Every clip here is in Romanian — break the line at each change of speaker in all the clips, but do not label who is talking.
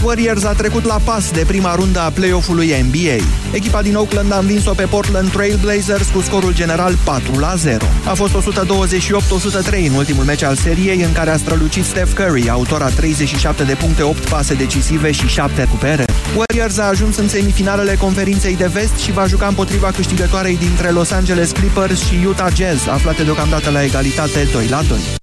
Warriors a trecut la pas de prima rundă a play-off-ului NBA. Echipa din Oakland a învins-o pe Portland Trail Blazers cu scorul general 4-0. A fost 128-103 în ultimul meci al seriei în care a strălucit Steph Curry, autor a 37 de puncte, 8 pase decisive și 7 recupere. Warriors a ajuns în semifinalele conferinței de vest și va juca împotriva câștigătoarei dintre Los Angeles Clippers și Utah Jazz, aflate deocamdată la egalitate 2 la 2.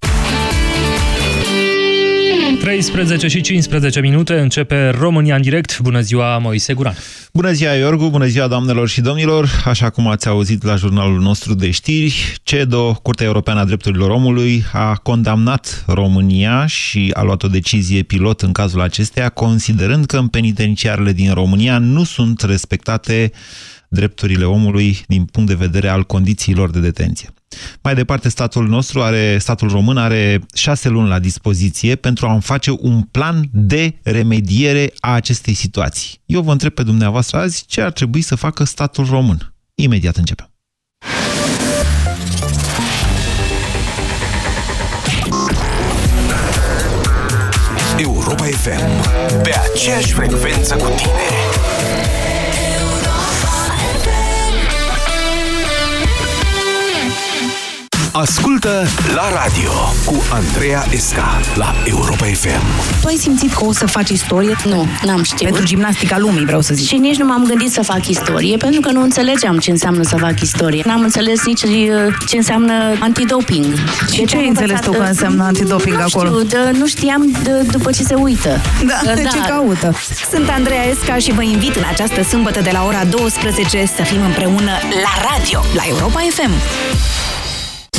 13 și 15 minute începe România în direct. Bună ziua, Moise Guran.
Bună ziua, Iorgu, bună ziua, doamnelor și domnilor. Așa cum ați auzit la jurnalul nostru de știri, CEDO, Curtea Europeană a Drepturilor Omului, a condamnat România și a luat o decizie pilot în cazul acesteia, considerând că în penitenciarele din România nu sunt respectate drepturile omului din punct de vedere al condițiilor de detenție. Mai departe, statul nostru are, statul român are șase luni la dispoziție pentru a face un plan de remediere a acestei situații. Eu vă întreb pe dumneavoastră azi ce ar trebui să facă statul român. Imediat începem.
Europa FM. Pe aceeași frecvență cu tine. Ascultă la radio cu Andreea Esca la Europa FM.
Tu ai simțit că o să faci istorie?
Nu, n-am știut.
Pentru gimnastica lumii, vreau să zic.
Și nici nu m-am gândit să fac istorie, pentru că nu înțelegeam ce înseamnă să fac istorie. N-am înțeles nici uh, ce înseamnă antidoping.
Și deci ce ai înțeles tu că înseamnă antidoping
nu
acolo?
Știu, de, nu știam de, după ce se uită.
Da,
Da.
ce caută? Sunt Andreea Esca și vă invit în această sâmbătă de la ora 12 să fim împreună la radio, la Europa FM.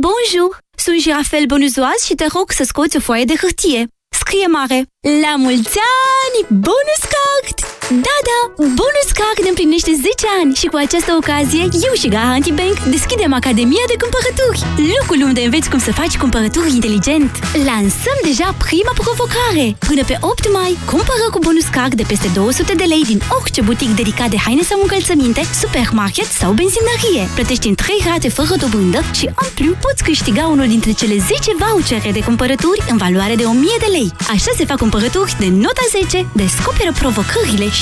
Bonjour! Sunt Jirafel Bonuzoaz și te rog să scoți o foaie de hârtie. Scrie mare! La mulți ani! Bonus Card! Da, da! Bonus Card împlinește 10 ani și cu această ocazie eu și Gaha Antibank deschidem Academia de Cumpărături. Locul unde înveți cum să faci cumpărături inteligent. Lansăm deja prima provocare! Până pe 8 mai, cumpără cu Bonus Card de peste 200 de lei din orice butic dedicat de haine sau încălțăminte, supermarket sau benzinărie. Plătești în 3 rate fără dobândă și, în plus, poți câștiga unul dintre cele 10 vouchere de cumpărături în valoare de 1000 de lei. Așa se fac cumpărături de nota 10. Descoperă provocările și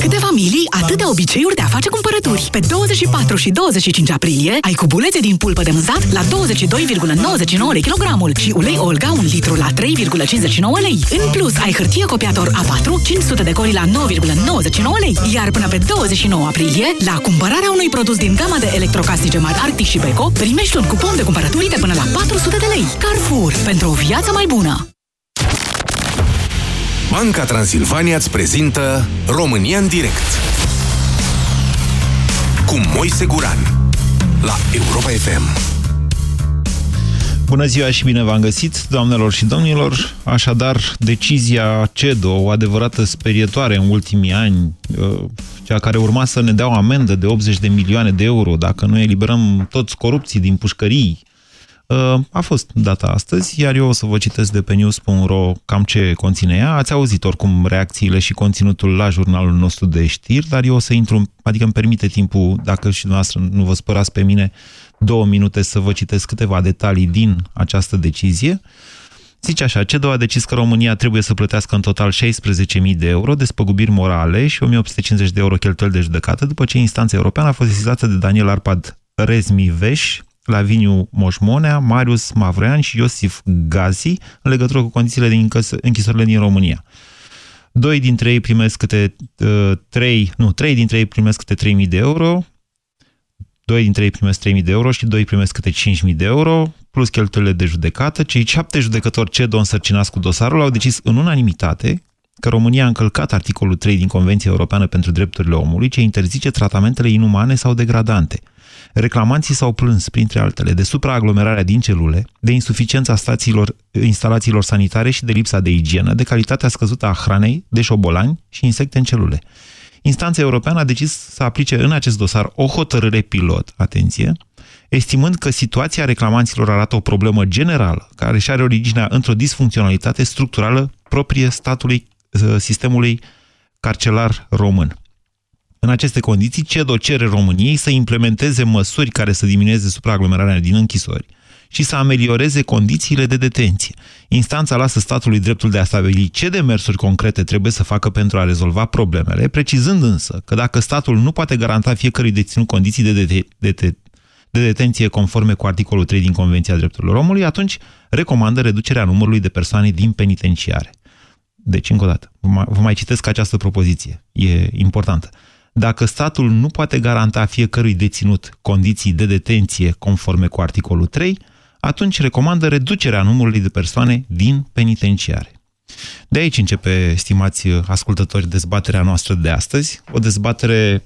Câte familii, atâtea obiceiuri de a face cumpărături. Pe 24 și 25 aprilie ai cubulețe din pulpă de mânzat la 22,99 lei kilogramul și ulei Olga 1 litru la 3,59 lei. În plus, ai hârtie copiator A4 500 de coli la 9,99 lei. Iar până pe 29 aprilie, la cumpărarea unui produs din gama de electrocasnice mari Arctic și Beko, primești un cupon de cumpărături de până la 400 de lei. Carrefour, pentru o viață mai bună!
Banca Transilvania îți prezintă România în direct. Cu Moise Guran. La Europa FM.
Bună ziua și bine v-am găsit, doamnelor și domnilor. Așadar, decizia CEDO, o adevărată sperietoare în ultimii ani, uh, cea care urma să ne dea o amendă de 80 de milioane de euro dacă nu eliberăm toți corupții din pușcării, uh, a fost data astăzi, iar eu o să vă citesc de pe news.ro cam ce conține ea. Ați auzit oricum reacțiile și conținutul la jurnalul nostru de știri, dar eu o să intru, adică îmi permite timpul, dacă și dumneavoastră nu vă spărați pe mine, două minute să vă citesc câteva detalii din această decizie. Zice așa, CEDO a decis că România trebuie să plătească în total 16.000 de euro despăgubiri morale și 1.850 de euro cheltuieli de judecată, după ce instanța europeană a fost sesizată de Daniel Arpad Rezmiveș, Laviniu Moșmonea, Marius Mavrean și Iosif Gazi în legătură cu condițiile din închisorile din România. Doi dintre ei primesc câte uh, trei, nu, trei dintre ei primesc câte 3.000 de euro, Doi dintre ei primesc 3.000 de euro și doi primesc câte 5.000 de euro, plus cheltuielile de judecată. Cei șapte judecători CEDO însărcinați cu dosarul au decis în unanimitate că România a încălcat articolul 3 din Convenția Europeană pentru Drepturile Omului, ce interzice tratamentele inumane sau degradante. Reclamanții s-au plâns, printre altele, de supraaglomerarea din celule, de insuficiența stațiilor, instalațiilor sanitare și de lipsa de igienă, de calitatea scăzută a hranei, de șobolani și insecte în celule. Instanța Europeană a decis să aplice în acest dosar o hotărâre pilot, atenție, estimând că situația reclamanților arată o problemă generală, care și are originea într-o disfuncționalitate structurală proprie statului, ă, sistemului carcelar român. În aceste condiții, CEDO cere României să implementeze măsuri care să diminueze supraaglomerarea din închisori și să amelioreze condițiile de detenție. Instanța lasă statului dreptul de a stabili ce demersuri concrete trebuie să facă pentru a rezolva problemele, precizând însă că dacă statul nu poate garanta fiecărui deținut condiții de, de, de, de, de detenție conforme cu articolul 3 din Convenția Drepturilor Omului, atunci recomandă reducerea numărului de persoane din penitenciare. Deci, încă o dată, vă mai citesc această propoziție. E importantă. Dacă statul nu poate garanta fiecărui deținut condiții de detenție conforme cu articolul 3, atunci recomandă reducerea numărului de persoane din penitenciare. De aici începe, stimați ascultători, dezbaterea noastră de astăzi. O dezbatere,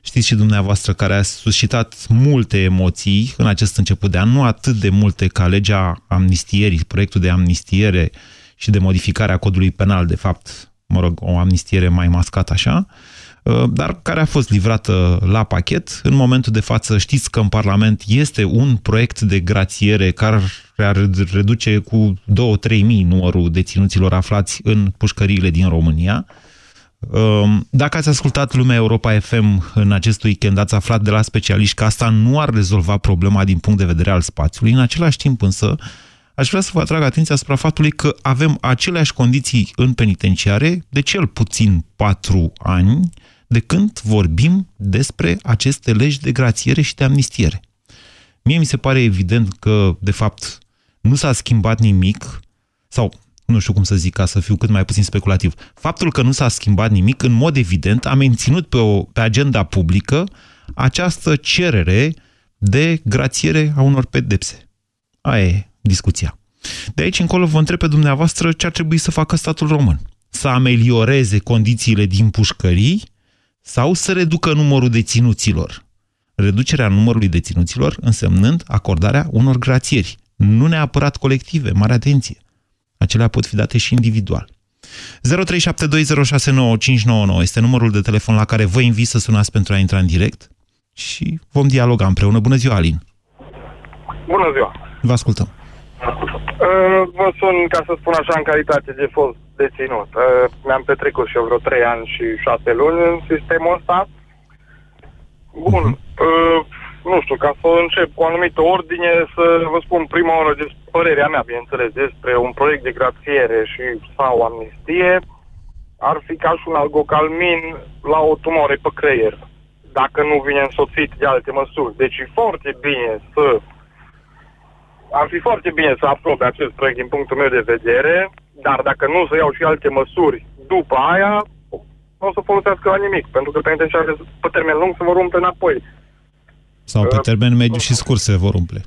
știți și dumneavoastră, care a suscitat multe emoții în acest început de an, nu atât de multe ca legea amnistierii, proiectul de amnistiere și de modificare a codului penal, de fapt, mă rog, o amnistiere mai mascată așa, Uh, dar care a fost livrată la pachet. În momentul de față știți că în Parlament este un proiect de grațiere care ar reduce cu 2-3 mii numărul deținuților aflați în pușcăriile din România. Um, dacă ați ascultat Lumea Europa FM în acest weekend, ați aflat de la specialiști că asta nu ar rezolva problema din punct de vedere al spațiului. În același timp însă, aș vrea să vă atrag atenția asupra faptului că avem aceleași condiții în penitenciare de cel puțin 4 ani, de când vorbim despre aceste legi de grațiere și de amnistiere. Mie mi se pare evident că, de fapt, nu s-a schimbat nimic, sau nu știu cum să zic ca să fiu cât mai puțin speculativ. Faptul că nu s-a schimbat nimic, în mod evident, a menținut pe, o, pe agenda publică această cerere de grațiere a unor pedepse. Aia e discuția. De aici încolo vă întreb pe dumneavoastră ce ar trebui să facă statul român. Să amelioreze condițiile din pușcării sau să reducă numărul deținuților. Reducerea numărului deținuților însemnând acordarea unor grațieri, nu neapărat colective, mare atenție. Acelea pot fi date și individual. 0372069599 este numărul de telefon la care vă invit să sunați pentru a intra în direct și vom dialoga împreună. Bună ziua, Alin!
Bună ziua!
Vă ascultăm!
Uh, vă sun, ca să spun așa, în calitate de fost deținut. Uh, mi-am petrecut și eu vreo 3 ani și 6 luni în sistemul ăsta. Bun. Uh, nu știu, ca să încep cu o anumită ordine, să vă spun prima oară de părerea mea, bineînțeles, despre un proiect de grațiere și sau amnistie, ar fi ca și un algocalmin la o tumoare pe creier, dacă nu vine însoțit de alte măsuri. Deci e foarte bine să ar fi foarte bine să aprobe acest proiect din punctul meu de vedere, dar dacă nu să iau și alte măsuri după aia, nu o să folosească la nimic, pentru că penitenciarele pe termen lung se vor umple înapoi.
Sau pe uh, termen mediu și scurt se vor umple.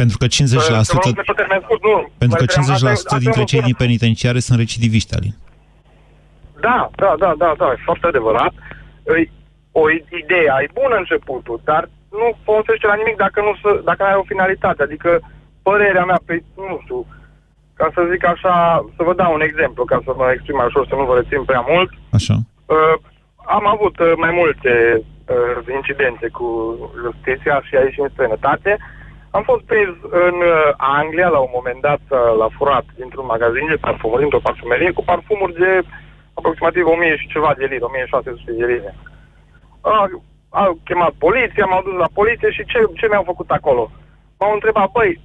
Pentru că 50%,
pe termen scurt, nu.
Pentru că 50% dintre cei din penitenciare sunt recidiviști, Alin.
Da, da, da, da, da, foarte adevărat. O idee ai bună începutul, dar nu folosește la nimic dacă nu, dacă nu ai o finalitate. Adică părerea mea, pe, nu știu, ca să zic așa, să vă dau un exemplu, ca să mă exprim mai ușor, să nu vă rețin prea mult.
Așa.
Uh, am avut uh, mai multe uh, incidente cu justiția și aici în străinătate. Am fost prins în uh, Anglia, la un moment dat, uh, la furat dintr-un magazin de parfumuri, dintr-o parfumerie, cu parfumuri de aproximativ 1000 și ceva de lire, 1600 de lire. Uh, au chemat poliția, m-au dus la poliție și ce, ce mi-au făcut acolo? M-au întrebat, băi,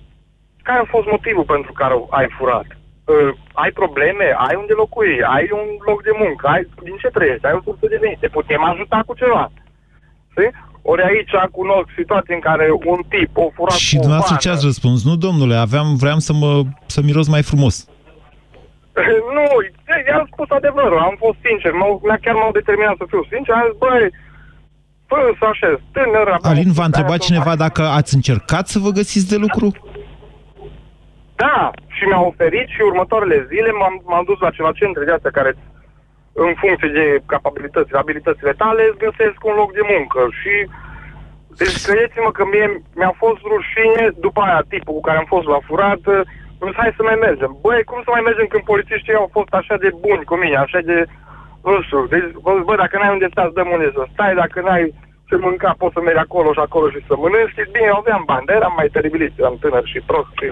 care a fost motivul pentru care ai furat? Uh, ai probleme? Ai unde locui? Ai un loc de muncă? Ai, din ce trăiești? Ai o sursă de venit? Te putem ajuta cu ceva? Știi? Ori aici cunosc situații în care un tip o furat
Și dumneavoastră ce ați răspuns? Nu, domnule, aveam, vreau să mă să miros mai frumos.
nu, i-am spus adevărul, am fost sincer, m-au, chiar m-au determinat să fiu sincer, am zis, băi, până să așez, tânăr... aveam
Alin, v-a
18
întrebat
ani,
cineva
atunci-
dacă ați încercat să vă găsiți de lucru?
Da, și mi-a oferit și următoarele zile m-am, m-am dus la ceva centre de astea care în funcție de capabilitățile, abilitățile tale, îți găsesc un loc de muncă și deci credeți-mă că mie mi-a fost rușine după aia tipul cu care am fost la furat, îmi zis, hai să mai mergem. Băi, cum să mai mergem când polițiștii au fost așa de buni cu mine, așa de, nu știu, deci, bă, bă dacă n-ai unde stai, îți dăm unde să stai, dacă n-ai ce mânca, poți să mergi acolo și acolo și să mănânci. Și bine, aveam bani, dar eram mai teribilit, eram tânăr și prost și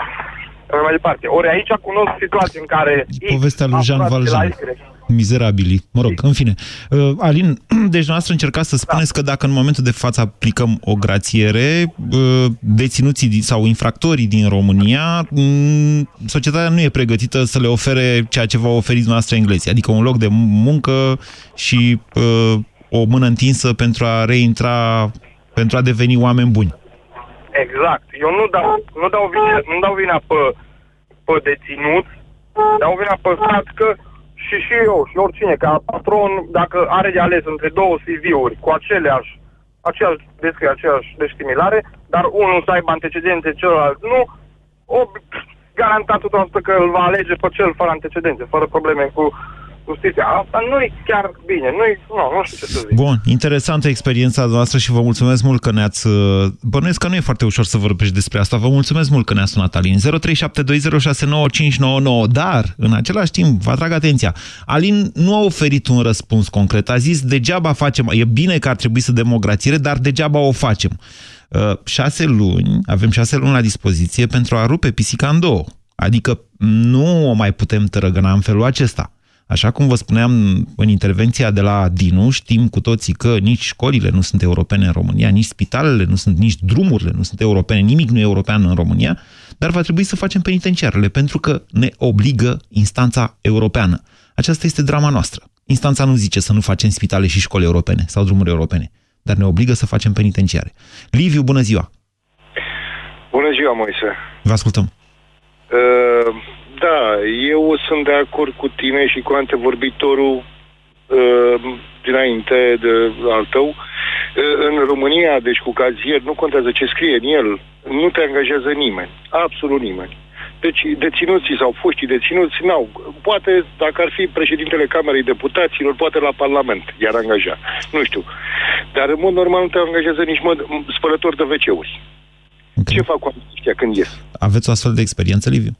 așa mai departe. Ori aici cunosc situații în care... X
Povestea lui
a
Jean
furat de la
Valjean.
Y.
Mizerabili. Mă rog, în fine. Uh, Alin, deci noastră încercați să spuneți că dacă în momentul de față aplicăm o grațiere, uh, deținuții di- sau infractorii din România, mm, societatea nu e pregătită să le ofere ceea ce v-au oferit noastră englezii, adică un loc de muncă și uh, o mână întinsă pentru a reintra, pentru a deveni oameni buni.
Exact. Eu nu dau, nu dau vina, nu dau vina pe, pe deținut, dau vina pe stat că și și eu și oricine, ca patron, dacă are de ales între două CV-uri cu aceleași, aceeași descriere, aceeași destimilare, dar unul să aibă antecedente, celălalt nu, o, garantat 100% că îl va alege pe cel fără antecedente, fără probleme cu justiția. Asta nu e chiar bine, nu e, nu, nu știu ce să zic.
Bun, interesantă experiența noastră și vă mulțumesc mult că ne-ați... uh, Bănuiesc că nu e foarte ușor să vorbești despre asta. Vă mulțumesc mult că ne-ați sunat, Alin. 0372069599. Dar, în același timp, vă atrag atenția, Alin nu a oferit un răspuns concret. A zis, degeaba facem... E bine că ar trebui să democrațiere, dar degeaba o facem. Uh, Șase luni, avem șase luni la dispoziție pentru a rupe pisica în două. Adică nu o mai putem tărăgăna în felul acesta. Așa cum vă spuneam în intervenția de la Dinu, știm cu toții că nici școlile nu sunt europene în România, nici spitalele nu sunt, nici drumurile nu sunt europene, nimic nu e european în România, dar va trebui să facem penitenciarele, pentru că ne obligă instanța europeană. Aceasta este drama noastră. Instanța nu zice să nu facem spitale și școli europene sau drumuri europene, dar ne obligă să facem penitenciare. Liviu, bună ziua!
Bună ziua, Moise.
Vă ascultăm.
Uh, da, eu sunt de acord cu tine și cu antevorbitorul uh, dinainte de al tău. Uh, în România, deci cu cazier, nu contează ce scrie în el, nu te angajează nimeni, absolut nimeni. Deci deținuții sau foștii deținuți n-au. Poate, dacă ar fi președintele Camerei Deputaților, poate la Parlament i-ar angaja. Nu știu. Dar în mod normal nu te angajează nici mă, spălători de WC-uri.
Okay.
Ce fac cu ăștia când ies?
Aveți o astfel de experiență, Liviu?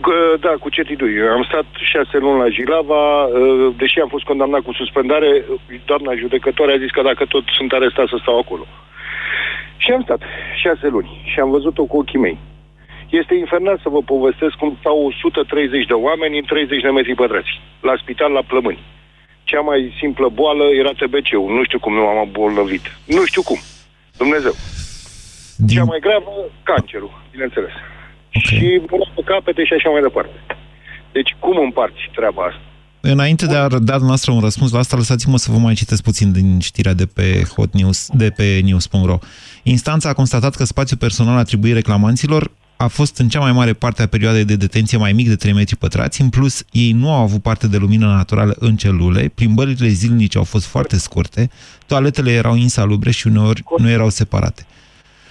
G- Da, cu certitudine. Eu am stat șase luni la Jilava, uh, deși am fost condamnat cu suspendare, doamna judecătoare a zis că dacă tot sunt arestat să stau acolo. Și am stat șase luni și am văzut-o cu ochii mei. Este infernal să vă povestesc cum stau 130 de oameni în 30 de metri pătrați, la spital la plămâni. Cea mai simplă boală era TBC-ul. Nu știu cum nu am abolnăvit. Nu știu cum. Dumnezeu.
Din...
Cea mai gravă, cancerul, bineînțeles. Okay. Și până pe capete și așa mai departe. Deci cum împarți treaba asta?
Înainte de a da noastră un răspuns la asta, lăsați-mă să vă mai citesc puțin din știrea de pe Hot News, de pe news.ro. Instanța a constatat că spațiul personal atribuit reclamanților a fost în cea mai mare parte a perioadei de detenție mai mic de 3 metri pătrați. În plus, ei nu au avut parte de lumină naturală în celule, plimbările zilnice au fost foarte scurte, toaletele erau insalubre și uneori nu erau separate.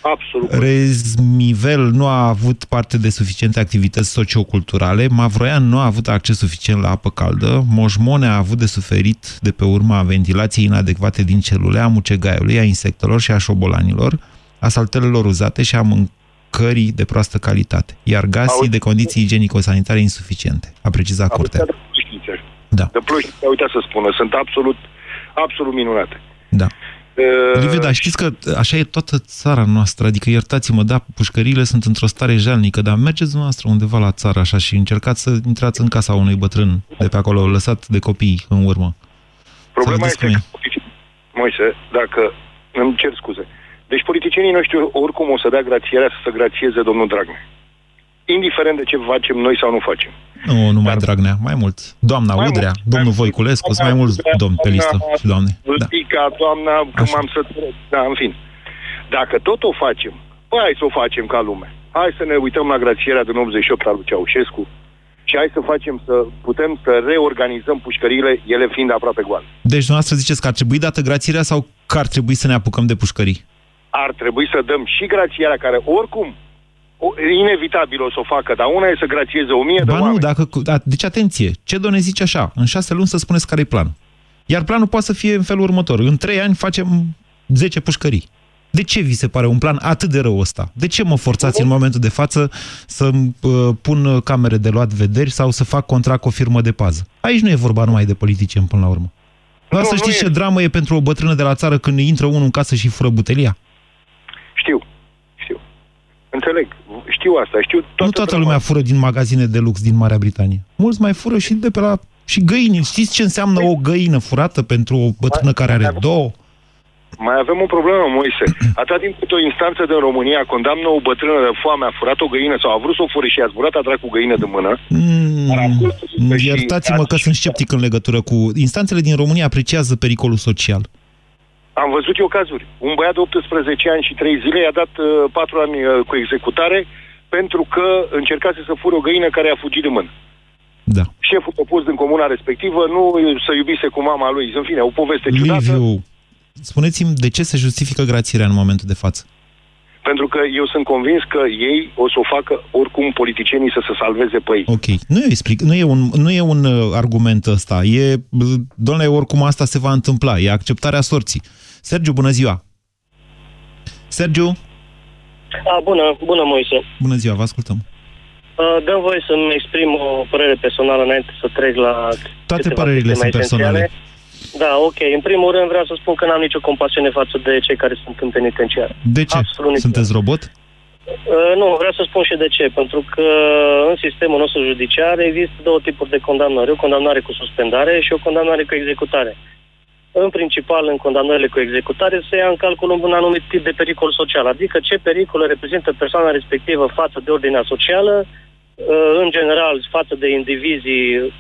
Absolut.
Rezmivel nu a avut parte de suficiente activități socioculturale, Mavroian nu a avut acces suficient la apă caldă, Moșmone a avut de suferit de pe urma ventilației inadecvate din celule, a mucegaiului, a insectelor și a șobolanilor, a saltelelor uzate și a mâncării de proastă calitate, iar gasii de condiții igienico-sanitare insuficiente, a precizat curtea.
De plușnițe.
Da.
De plușnițe, uita să spună, sunt absolut, absolut minunate.
Da.
Uh,
Liviu, dar știți că așa e toată țara noastră, adică iertați-mă, da, pușcările sunt într-o stare jalnică, dar mergeți dumneavoastră undeva la țară așa și încercați să intrați în casa unui bătrân de pe acolo, lăsat de copii în urmă.
Problema
Să
este
vedeți
că, Moise, dacă îmi cer scuze, deci politicienii noștri oricum o să dea grațierea să se grațieze domnul Dragnea. Indiferent de ce facem noi sau nu facem.
Nu, nu mai Dragnea, mai mult. Doamna
Mai
Udrea,
mult,
domnul
mai
Voiculescu,
mult.
sunt mai mulți
Doamna
domni pe
Udrea,
listă și doamne. Da.
Vâlpica, doamna, că
Așa.
m-am săturat. Da, în fin. Dacă tot o facem, păi hai să o facem ca lume. Hai să ne uităm la grațierea din 88 al lui Ceaușescu și hai să facem să putem să reorganizăm pușcările, ele fiind aproape goale.
Deci dumneavoastră ziceți că ar trebui dată grațierea sau că ar trebui să ne apucăm de pușcării?
Ar trebui să dăm și grațierea care oricum o, inevitabil o să o facă, dar una e să grațieze o mie de
Ba nu,
oameni.
dacă, da, deci atenție, CEDO ne zice așa, în șase luni să spuneți care e planul. Iar planul poate să fie în felul următor. În trei ani facem 10 pușcării. De ce vi se pare un plan atât de rău ăsta? De ce mă forțați în momentul de față să uh, pun camere de luat vederi sau să fac contract cu o firmă de pază? Aici nu e vorba numai de politicieni până la urmă. Doar
Nu,
să
nu
știți
e.
ce dramă e pentru o bătrână de la țară când intră unul în casă și fură butelia?
Știu, știu. Înțeleg, știu asta, știu toată
nu toată
drama.
lumea fură din magazine de lux din Marea Britanie. Mulți mai fură și de pe la... Și găini. Știți ce înseamnă o găină furată pentru o bătrână care are două?
Mai avem o problemă, Moise. Atâta timp cât o instanță din România condamnă o bătrână de foame, a furat o găină sau a vrut să o fure și a zburat a dracu găină de mână,
Mm, iertați-mă că sunt sceptic în legătură cu... Instanțele din România apreciază pericolul social.
Am văzut eu cazuri. Un băiat de 18 ani și 3 zile i-a dat uh, 4 ani uh, cu executare pentru că încercase să fure o găină care a fugit de mână.
Da.
Șeful propus din comuna respectivă nu să iubise cu mama lui. În fine, o poveste ciudată.
Liviu, spuneți-mi de ce se justifică grațierea în momentul de față?
Pentru că eu sunt convins că ei o să o facă oricum politicienii să se salveze pe ei.
Ok. Nu e, explic, nu e un, nu e un uh, argument ăsta. E, bă, doamne, oricum asta se va întâmpla. E acceptarea sorții. Sergiu, bună ziua! Sergiu,
A, bună, bună, Moise.
bună ziua, vă ascultăm.
Uh, Dăm voie să-mi exprim o părere personală înainte să trec la
Toate
câteva
părerile
chestii
sunt
mai
personale.
esențiale. Da, ok. În primul rând vreau să spun că n-am nicio compasiune față de cei care sunt în penitenciar.
De ce?
Absolut nicio.
Sunteți robot?
Uh, nu, vreau să spun și de ce. Pentru că în sistemul nostru judiciar există două tipuri de condamnări. O condamnare cu suspendare și o condamnare cu executare. În principal, în condamnările cu executare se ia în calcul un anumit tip de pericol social, adică ce pericole reprezintă persoana respectivă față de ordinea socială, uh, în general față de indivizii uh,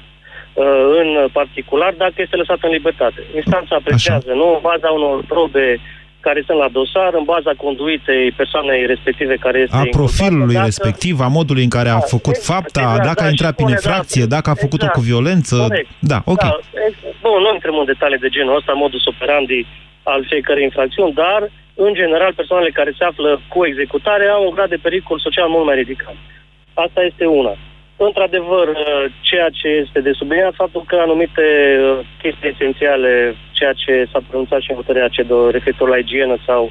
în particular, dacă este lăsată în libertate. Instanța apreciază, nu, în baza unor probe care sunt la dosar, în baza conduitei persoanei respective care este
A
imputată,
profilului
dacă-
respectiv, a modului în care a făcut fapta,
exact,
dacă
da,
a
și
intrat prin
spune,
infracție,
da,
dacă a făcut-o
exact,
cu violență.
corect.
Da, ok.
Da, ex- bun, nu intrăm în detalii de genul ăsta, modus operandi al fiecărei infracțiuni, dar, în general, persoanele care se află cu executare au un grad de pericol social mult mai ridicat. Asta este una. Într-adevăr, uh, ceea ce este de subliniat, faptul că anumite uh, chestii esențiale, ceea ce s-a pronunțat și în hotărârea CEDO referitor la igienă sau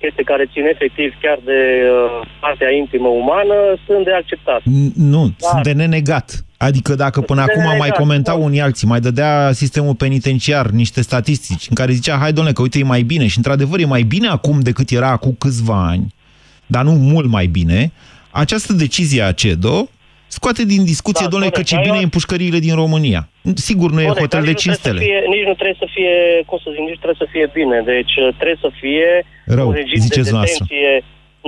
chestii care țin efectiv chiar de uh, partea intimă umană, sunt de acceptat.
N- Nu, sunt de nenegat. Adică dacă până
De
acum mai
nenegat,
comentau unii alții, mai dădea sistemul penitenciar niște statistici în care zicea, hai domnule, că uite, e mai bine. Și într-adevăr e mai bine acum decât era acum câțiva ani, dar nu mult mai bine. Această decizie a CEDO scoate din discuție,
Da,
domnule, că
corect,
ce
dar
bine
eu-
e în pușcăriile din România. Sigur, nu e
Corect,
hotel
dar
de
nici
5
nu trebuie
stele.
să fie, Nici nu trebuie să fie, cum să zic, nici nu trebuie să fie bine. Deci uh, trebuie să fie
Rău,
un regim de
ziceți dumneavoastră.
detenție,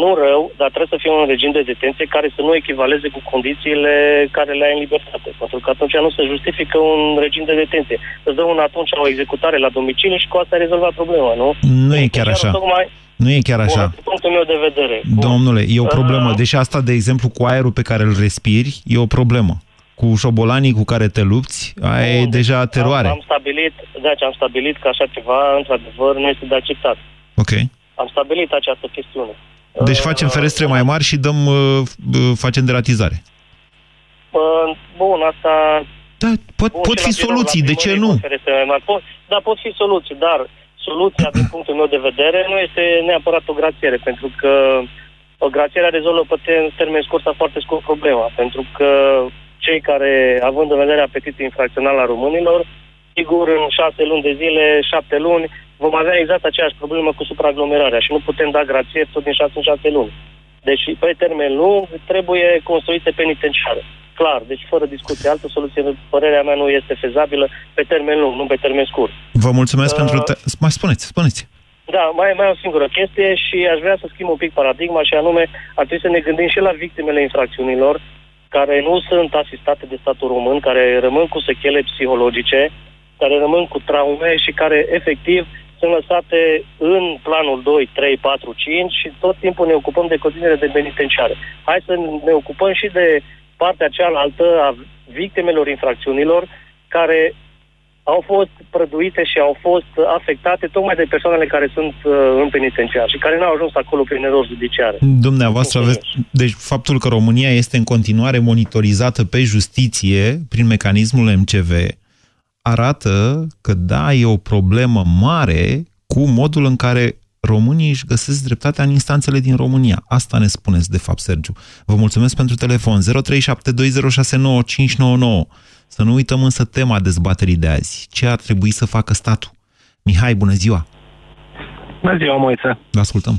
nu rău, dar trebuie să fie un regim de detenție care să nu echivaleze cu condițiile care le ai în libertate. Pentru că atunci nu se justifică un regim de detenție. Îți dă un atunci o executare la domiciliu și cu asta ai rezolvat problema, nu?
Nu e chiar așa.
Tocmai,
Nu e chiar așa.
Bun, din punctul meu de vedere. Bun.
Domnule, e o problemă.
Uh,
Deși asta, de exemplu, cu aerul pe care îl respiri, e o problemă. Cu șobolanii cu care te lupți, aia e deja teroare.
Am, am stabilit, deci am stabilit că așa ceva, într-adevăr, nu este de acceptat.
Ok.
Am stabilit această chestiune.
Deci facem ferestre mai mari și dăm, uh, uh, facem deratizare.
Uh, Bun, asta...
Da, pot,
bun,
pot
și
fi
la birou,
soluții,
la
de ce
primărie,
nu?
conferințe mai mari. Pot, da, pot fi soluții, dar soluția, din punctul meu de vedere, nu este neapărat o grațiere, pentru că o grațierea rezolvă pe ter- termen scurt sau foarte scurt problema, pentru că cei care, având în vedere apetitul infracțional al românilor, sigur, în șase luni de zile, șapte luni, vom avea exact aceeași problemă cu supraaglomerarea și nu putem da grație tot din șase în șase luni. Deci, pe termen lung, trebuie construite penitenciare. Clar, deci fără discuție. Altă soluție, în părerea mea, nu este fezabilă pe termen lung, nu pe termen scurt.
Vă mulțumesc
Uh,
pentru... Te... Mai spuneți, spuneți.
Da, mai, mai o singură chestie și aș vrea să schimb un pic paradigma și anume ar trebui să ne gândim și la victimele infracțiunilor care nu sunt asistate de statul român, care rămân cu sechele psihologice, care rămân cu traume și care efectiv sunt lăsate în planul 2, 3, 4, 5 și tot timpul ne ocupăm de continuare de penitenciare. Hai să ne ocupăm și de partea cealaltă a victimelor infracțiunilor care au fost prăduite și au fost afectate tocmai de persoanele care sunt uh, în penitenciar și care n-au ajuns acolo prin erori judiciare.
Dumneavoastră aveți... Deci faptul că România este în continuare monitorizată pe justiție prin mecanismul MCV arată că da, e o problemă mare cu modul în care românii își găsesc dreptatea în instanțele din România. Asta ne spuneți, de fapt, Sergiu. Vă mulțumesc pentru telefon. 0372069599. Să nu uităm însă tema dezbaterii de azi. Ce ar trebui să facă statul? Mihai, bună ziua!
Bună ziua, Moise!
Vă ascultăm!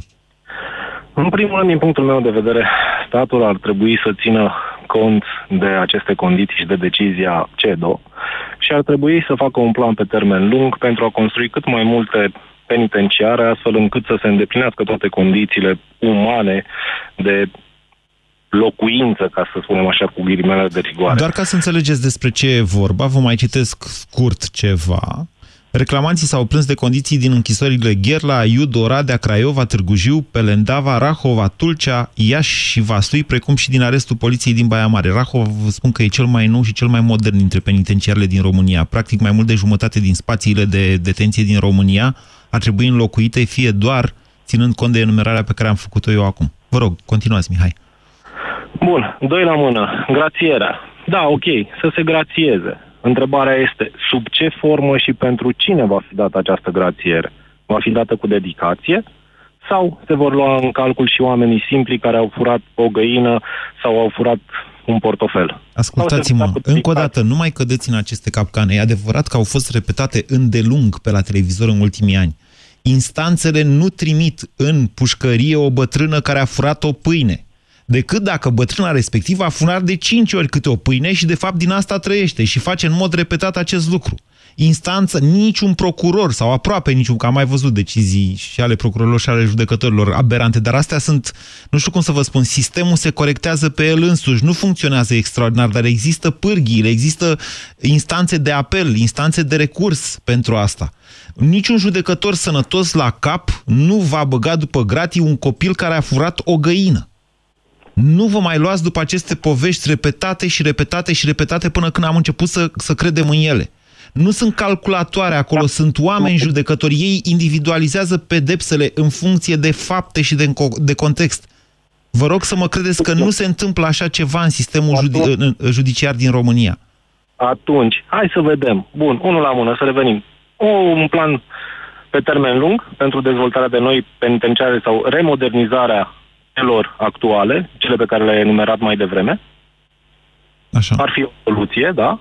În primul rând, din punctul meu de vedere, statul ar trebui să țină cont de aceste condiții și de decizia CEDO și ar trebui să facă un plan pe termen lung pentru a construi cât mai multe penitenciare, astfel încât să se îndeplinească toate condițiile umane de locuință, ca să spunem așa, cu ghilimele de rigoare.
Doar ca să înțelegeți despre ce e vorba, vă mai citesc scurt ceva. Reclamanții s-au plâns de condiții din închisorile Gherla, Iud, Oradea, Craiova, Târgu Jiu, Pelendava, Rahova, Tulcea, Iași și Vaslui, precum și din arestul poliției din Baia Mare. Rahova vă spun că e cel mai nou și cel mai modern dintre penitenciarele din România. Practic mai mult de jumătate din spațiile de detenție din România ar trebui înlocuite, fie doar ținând cont de enumerarea pe care am făcut-o eu acum. Vă rog, continuați, Mihai.
Bun, doi la mână. Grațierea. Da, ok, să se grațieze. Întrebarea este sub ce formă și pentru cine va fi dată această grațiere? Va fi dată cu dedicație? Sau se vor lua în calcul și oamenii simpli care au furat o găină sau au furat un portofel?
Ascultați-mă, încă o dată, nu mai cădeți în aceste capcane. E adevărat că au fost repetate îndelung pe la televizor în ultimii ani. Instanțele nu trimit în pușcărie o bătrână care a furat o pâine decât dacă bătrâna respectivă a furat de 5 ori câte o pâine și de fapt din asta trăiește și face în mod repetat acest lucru. Instanță, niciun procuror sau aproape niciun, că am mai văzut decizii și ale procurorilor și ale judecătorilor aberante, dar astea sunt, nu știu cum să vă spun, sistemul se corectează pe el însuși, nu funcționează extraordinar, dar există pârghiile, există instanțe de apel, instanțe de recurs pentru asta. Niciun judecător sănătos la cap nu va băga după gratii un copil care a furat o găină. Nu vă mai luați după aceste povești repetate și repetate și repetate până când am început să, să credem în ele. Nu sunt calculatoare acolo, sunt oameni judecători. Ei individualizează pedepsele în funcție de fapte și de, de context. Vă rog să mă credeți că nu se întâmplă așa ceva în sistemul judi judiciar din România.
Atunci, hai să vedem. Bun, unul la mână, să revenim. O, un plan pe termen lung pentru dezvoltarea de noi penitenciare sau remodernizarea celor actuale, cele pe care le-ai enumerat mai devreme.
Așa.
Ar fi o soluție, da?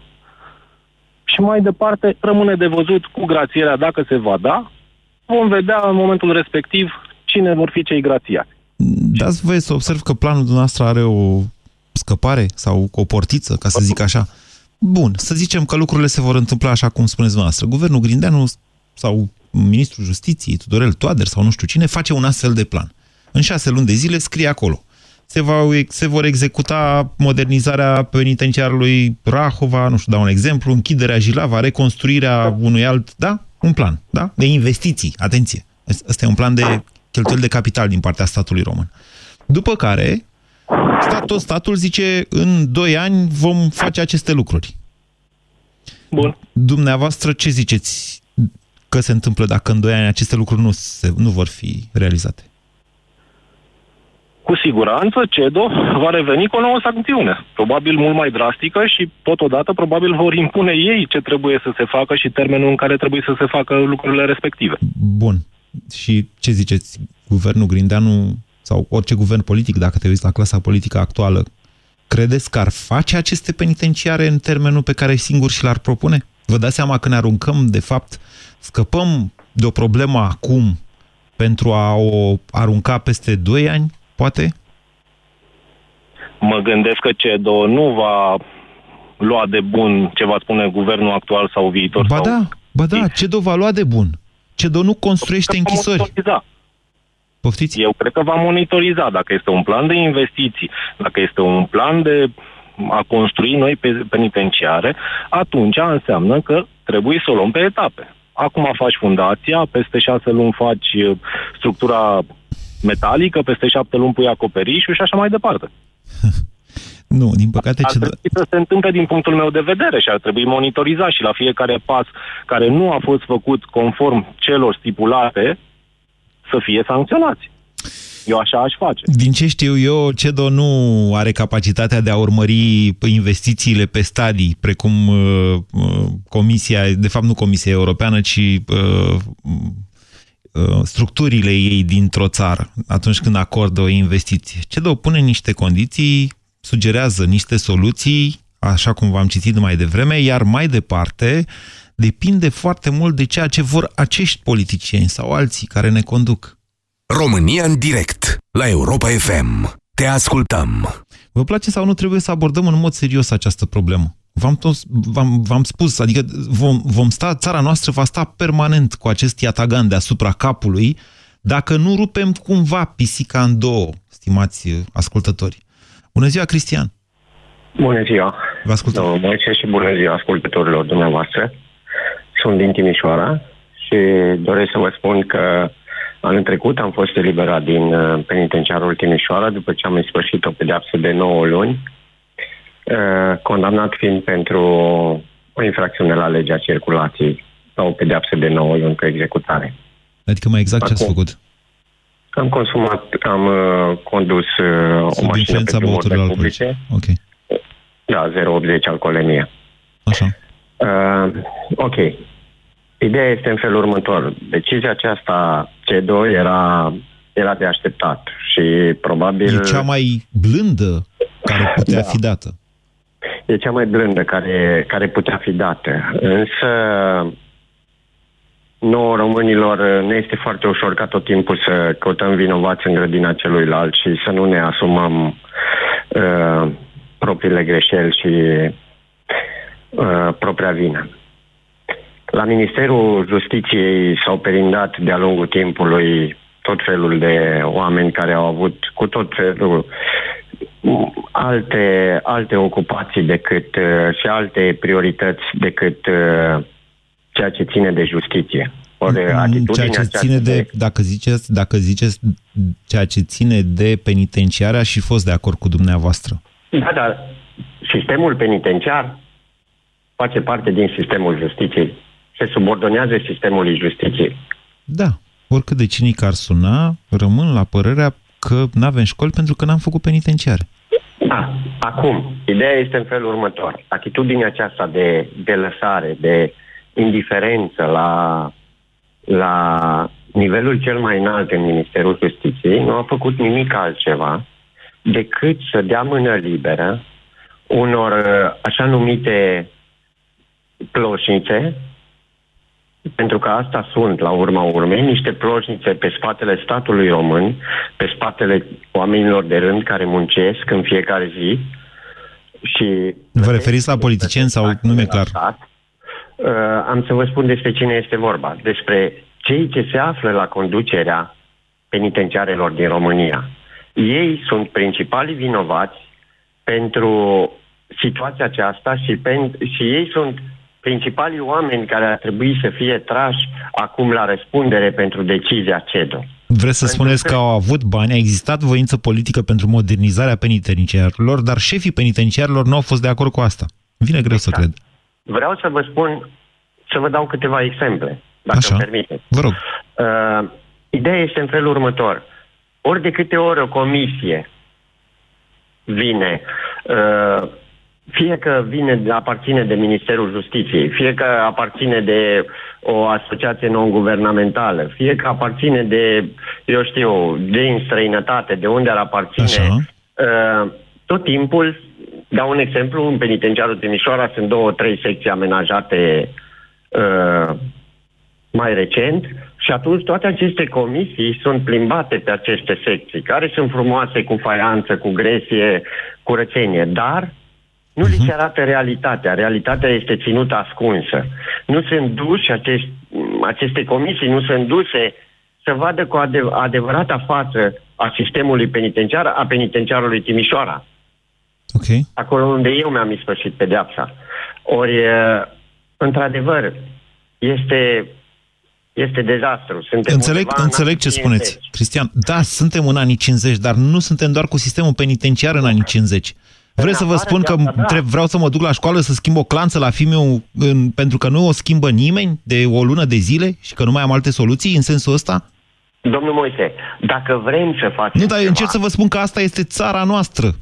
Și mai departe rămâne de văzut cu grațierea dacă se va da. Vom vedea în momentul respectiv cine vor fi cei grațiați.
Dați voie să observ că planul dumneavoastră are o scăpare sau o portiță, ca să zic așa. Bun, să zicem că lucrurile se vor întâmpla așa cum spuneți dumneavoastră. Guvernul Grindeanu sau ministrul justiției, Tudorel Toader sau nu știu cine, face un astfel de plan. În șase luni de zile scrie acolo. Se, va, se vor executa modernizarea penitenciarului Rahova, nu știu, dau un exemplu, închiderea Jilava, reconstruirea unui alt, da? Un plan, da? De investiții, atenție. Ăsta e un plan de cheltuieli de capital din partea statului român. După care, statul, statul zice, în doi ani vom face aceste lucruri.
Bun.
Dumneavoastră ce ziceți că se întâmplă dacă în doi ani aceste lucruri nu, se, nu vor fi realizate?
Cu siguranță CEDO va reveni cu o nouă sancțiune, probabil mult mai drastică și totodată probabil vor impune ei ce trebuie să se facă și termenul în care trebuie să se facă lucrurile respective.
Bun. Și ce ziceți? Guvernul Grindeanu sau orice guvern politic, dacă te uiți la clasa politică actuală, credeți că ar face aceste penitenciare în termenul pe care singur și l-ar propune? Vă dați seama că ne aruncăm, de fapt, scăpăm de o problemă acum pentru a o arunca peste 2 ani? Poate?
Mă gândesc că CEDO nu va lua de bun ce va spune guvernul actual sau viitor.
Ba
sau...
da, ba da, CEDO va lua de bun. CEDO nu construiește închisori.
Monitoriza.
Poftiți?
Eu cred că va monitoriza dacă este un plan de investiții, dacă este un plan de a construi noi penitenciare, atunci înseamnă că trebuie să o luăm pe etape. Acum faci fundația, peste șase luni faci uh, structura metalică, peste șapte luni pui acoperișul și așa mai departe.
Nu, din păcate...
Ar
ce
trebui să se întâmple din punctul meu de vedere și ar trebui monitorizat și la fiecare pas care nu a fost făcut conform celor stipulate să fie sancționați. Eu așa aș face.
Din ce știu eu, CEDO nu are capacitatea de a urmări investițiile pe stadii, precum uh, uh, Comisia, de fapt nu Comisia Europeană, ci uh, uh, structurile ei dintr-o țară, atunci când acordă o investiție. CEDO pune niște condiții, sugerează niște soluții, așa cum v-am citit mai devreme, iar mai departe depinde foarte mult de ceea ce vor acești politicieni sau alții care ne conduc.
România în direct, la Europa FM. Te ascultăm.
Vă place sau nu, trebuie să abordăm în mod serios această problemă. V-am, v-am, v-am spus, adică vom, vom sta, țara noastră va sta permanent cu acest iatagan deasupra capului dacă nu rupem cumva pisica în două, stimați ascultători. Bună ziua, Cristian!
Bună ziua!
Vă ascultăm!
Domnul Moise și bună ziua ascultătorilor dumneavoastră. Sunt din Timișoara și doresc să vă spun că Anul trecut am fost eliberat din uh, penitenciarul Timișoara după ce am sfârșit o pedeapsă de 9 luni, uh, condamnat fiind pentru o infracțiune la legea circulației sau o pedeapsă de 9 luni pe executare.
Adică mai exact Acum, ce ați făcut?
Am consumat, am uh, condus uh, o mașină pe drumurile publice.
Ok.
Da, 0,80 alcoolemie.
Așa.
Uh, ok. Ideea este în felul următor. Decizia aceasta C2 era, era de așteptat și probabil...
E cea mai blândă care putea da. fi dată.
E cea mai blândă care, care putea fi dată. Însă nouă românilor ne este foarte ușor ca tot timpul să căutăm vinovați în grădina celuilalt și să nu ne asumăm uh, propriile greșeli și uh, propria vină. La Ministerul Justiției s-au perindat de-a lungul timpului tot felul de oameni care au avut cu tot felul alte, alte ocupații decât uh, și alte priorități decât uh, ceea ce ține de justiție.
Ori ceea ce ține de, de, dacă ziceți, dacă ziceți ceea ce ține de penitenciarea și fost de acord cu dumneavoastră.
Da, dar sistemul penitenciar face parte din sistemul justiției se subordonează sistemului justiției.
Da. Oricât de cinic ar suna, rămân la părerea că nu avem școli pentru că n-am făcut penitenciare.
Da. Acum, ideea este în felul următor. Atitudinea aceasta de, de lăsare, de indiferență la, la nivelul cel mai înalt în Ministerul Justiției nu a făcut nimic altceva decât să dea mână liberă unor așa numite ploșnițe pentru că asta sunt, la urma urmei, niște ploșnițe pe spatele statului român, pe spatele oamenilor de rând care muncesc în fiecare zi. Și
Vă referiți la politicieni sau nu e clar? Stat.
Uh, am să vă spun despre cine este vorba. Despre cei ce se află la conducerea penitenciarelor din România. Ei sunt principalii vinovați pentru situația aceasta și, pen- și ei sunt principalii oameni care ar trebui să fie trași acum la răspundere pentru decizia CEDO.
Vreți să spuneți că au avut bani, a existat voință politică pentru modernizarea penitenciarilor, dar șefii penitenciarilor nu au fost de acord cu asta. Vine greu exact. să cred.
Vreau să vă spun, să vă dau câteva exemple, dacă Așa. îmi permiteți.
Vă rog.
Uh, ideea este în felul următor. Ori de câte ori o comisie vine uh, fie că vine, aparține de Ministerul Justiției, fie că aparține de o asociație non-guvernamentală, fie că aparține de, eu știu, din străinătate, de unde ar aparține, Așa. Uh, tot timpul, dau un exemplu, în penitenciarul Timișoara sunt două, trei secții amenajate uh, mai recent și atunci toate aceste comisii sunt plimbate pe aceste secții, care sunt frumoase cu faianță, cu gresie, curățenie, dar nu li se mhm. arată realitatea. Realitatea este ținută ascunsă. Nu sunt duși acest, aceste comisii, nu sunt duse să vadă cu adev- adevărata față a sistemului penitenciar, a penitenciarului Timișoara.
Okay.
Acolo unde eu mi-am ispășit pedeapsa. Ori, într-adevăr, este este dezastru. Suntem
înțeleg înțeleg ce 50. spuneți, Cristian. Da, suntem în anii 50, dar nu suntem doar cu sistemul penitenciar în anii 50. Vreți să vă
afară
spun
de
că
asta, da.
tre- vreau să mă duc la școală să schimb o clanță la fiul în, pentru că nu o schimbă nimeni de o lună de zile și că nu mai am alte soluții în sensul ăsta?
Domnul Moise, dacă vrem să facem
Nu, dar eu
ceva,
încerc să vă spun că asta este țara noastră.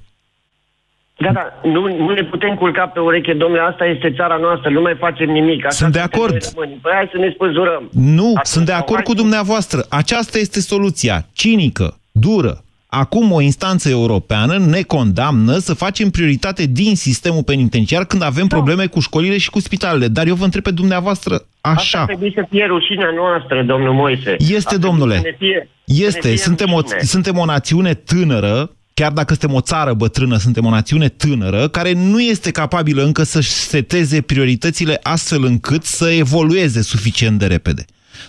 Da, da, nu, nu ne putem culca pe ureche, domnule, asta este țara noastră, nu mai facem nimic. Așa
Sunt de
suntem
acord.
noi românii. Păi hai să ne spăzurăm.
Nu,
Atunci,
sunt de acord
hai-
cu dumneavoastră. Aceasta este soluția cinică, dură. Acum o instanță europeană ne condamnă să facem prioritate din sistemul penitenciar când avem probleme cu școlile și cu spitalele. Dar eu vă întreb pe dumneavoastră
Asta
așa.
trebuie să fie rușinea noastră, domnul Moise.
Este,
Asta
domnule.
trebuie să ne fie- să ne
Este,
fie
suntem o,
rușine.
suntem o națiune tânără, chiar dacă suntem o țară bătrână, suntem o națiune tânără, care nu este capabilă încă să-și seteze prioritățile astfel încât să evolueze suficient de repede.